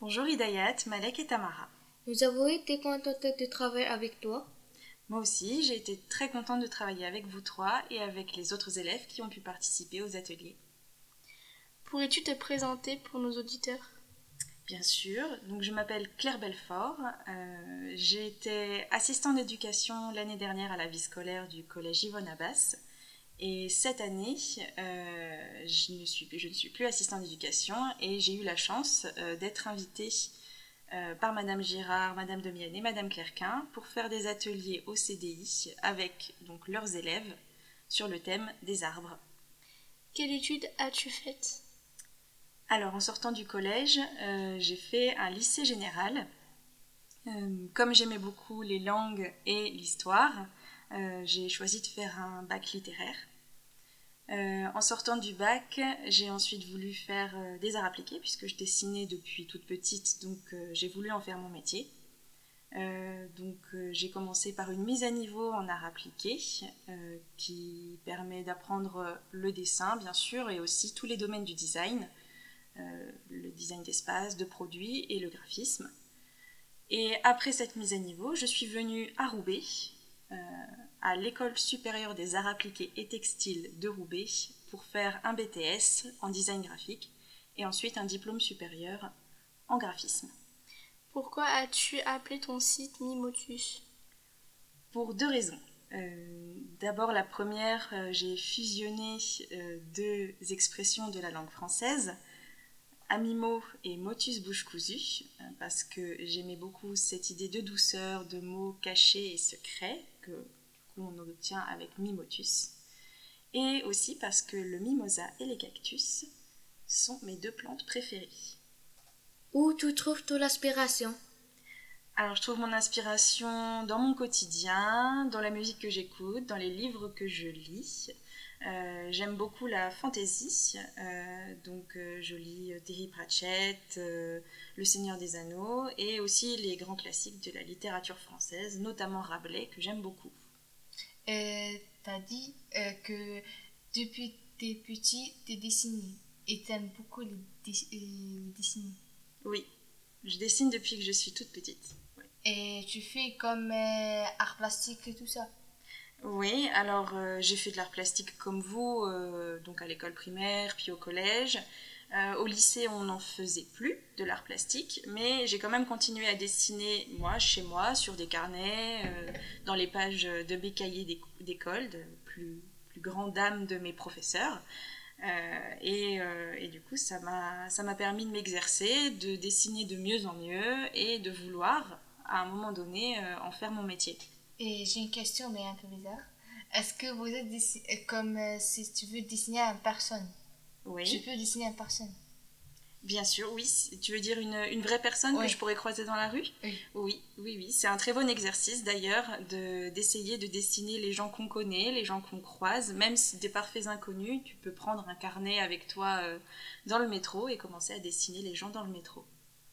Bonjour Hidayat, Malek et Tamara. Nous avons été contentes de travailler avec toi. Moi aussi, j'ai été très contente de travailler avec vous trois et avec les autres élèves qui ont pu participer aux ateliers. Pourrais-tu te présenter pour nos auditeurs? Bien sûr, donc je m'appelle Claire Belfort. Euh, j'ai été assistante d'éducation l'année dernière à la vie scolaire du collège Yvonne Abbas. Et cette année, euh, je, ne suis, je ne suis plus assistante d'éducation et j'ai eu la chance euh, d'être invitée par Madame Girard, Madame Demienne et Madame Clerquin pour faire des ateliers au CDI avec donc leurs élèves sur le thème des arbres. Quelle étude as-tu faite? Alors, en sortant du collège, euh, j'ai fait un lycée général. Euh, comme j'aimais beaucoup les langues et l'histoire, euh, j'ai choisi de faire un bac littéraire. en sortant du bac, j'ai ensuite voulu faire des arts appliqués puisque je dessinais depuis toute petite, donc j'ai voulu en faire mon métier. donc j'ai commencé par une mise à niveau en arts appliqués qui permet d'apprendre le dessin bien sûr et aussi tous les domaines du design, euh, le design d'espace, de produits et le graphisme. Et après cette mise à niveau, je suis venue à Roubaix, euh, à l'école supérieure des arts appliqués et textiles de Roubaix, pour faire un BTS en design graphique et ensuite un diplôme supérieur en graphisme. Pourquoi as-tu appelé ton site Mimotus? Pour deux raisons. Euh, d'abord, la première, j'ai fusionné deux expressions de la langue française Amimo et Motus bouche cousue, euh, parce que j'aimais beaucoup cette idée de douceur, de mots cachés et secrets que l'on obtient avec Mimotus. Et aussi parce que le mimosa et les cactus sont mes deux plantes préférées. Où tu trouves ton inspiration? Alors je trouve mon inspiration dans mon quotidien, dans la musique que j'écoute, dans les livres que je lis, euh, j'aime beaucoup la fantasy, euh, donc euh, je lis Terry Pratchett, Le Seigneur des Anneaux et aussi les grands classiques de la littérature française, notamment Rabelais que j'aime beaucoup. Tu as dit que depuis tes petits, tu dessines et tu aimes beaucoup les, dessiner. Oui, je dessine depuis que je suis toute petite. Et tu fais comme art plastique et tout ça? Oui, alors euh, j'ai fait de l'art plastique comme vous, euh, donc à l'école primaire, puis au collège. Euh, au lycée, on n'en faisait plus de l'art plastique, mais j'ai quand même continué à dessiner, moi, chez moi, sur des carnets, dans les pages de mes cahiers d'école, de plus, plus grandes dames de mes professeurs. Et, et, du coup, ça m'a permis de m'exercer, de dessiner de mieux en mieux et de vouloir, à un moment donné, en faire mon métier. Et j'ai une question, mais un peu bizarre. Est-ce que vous êtes euh, comme euh, si tu veux dessiner une personne? Oui. Tu peux dessiner une personne Bien sûr, oui. Tu veux dire une, une vraie personne que je pourrais croiser dans la rue? Oui. Oui, oui, oui. C'est un très bon exercice d'ailleurs d'essayer de, dessiner les gens qu'on connaît, les gens qu'on croise. Même si des parfaits inconnus, tu peux prendre un carnet avec toi euh, dans le métro et commencer à dessiner les gens dans le métro.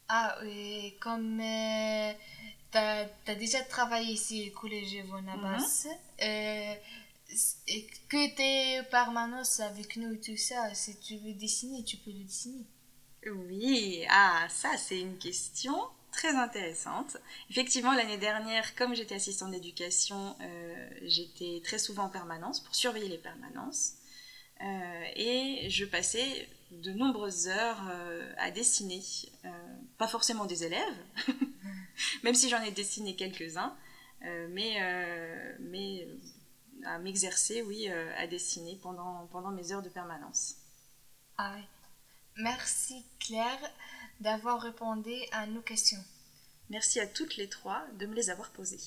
Ah, oui, comme tu as, déjà travaillé ici au collège Vonabas. Mhm. Euh, et que tu es permanence avec nous et tout ça, si tu veux dessiner, tu peux le dessiner. Oui, ah, ça c'est une question très intéressante. Effectivement, l'année dernière, comme j'étais assistante d'éducation, euh, j'étais très souvent en permanence pour surveiller les permanences. Euh, et je passais de nombreuses heures à dessiner, pas forcément des élèves, même si j'en ai dessiné quelques-uns, euh, mais, euh, mais euh, à m'exercer, oui, à dessiner pendant, pendant mes heures de permanence. Ah Merci Claire d'avoir répondu à nos questions. Merci à toutes les trois de me les avoir posées.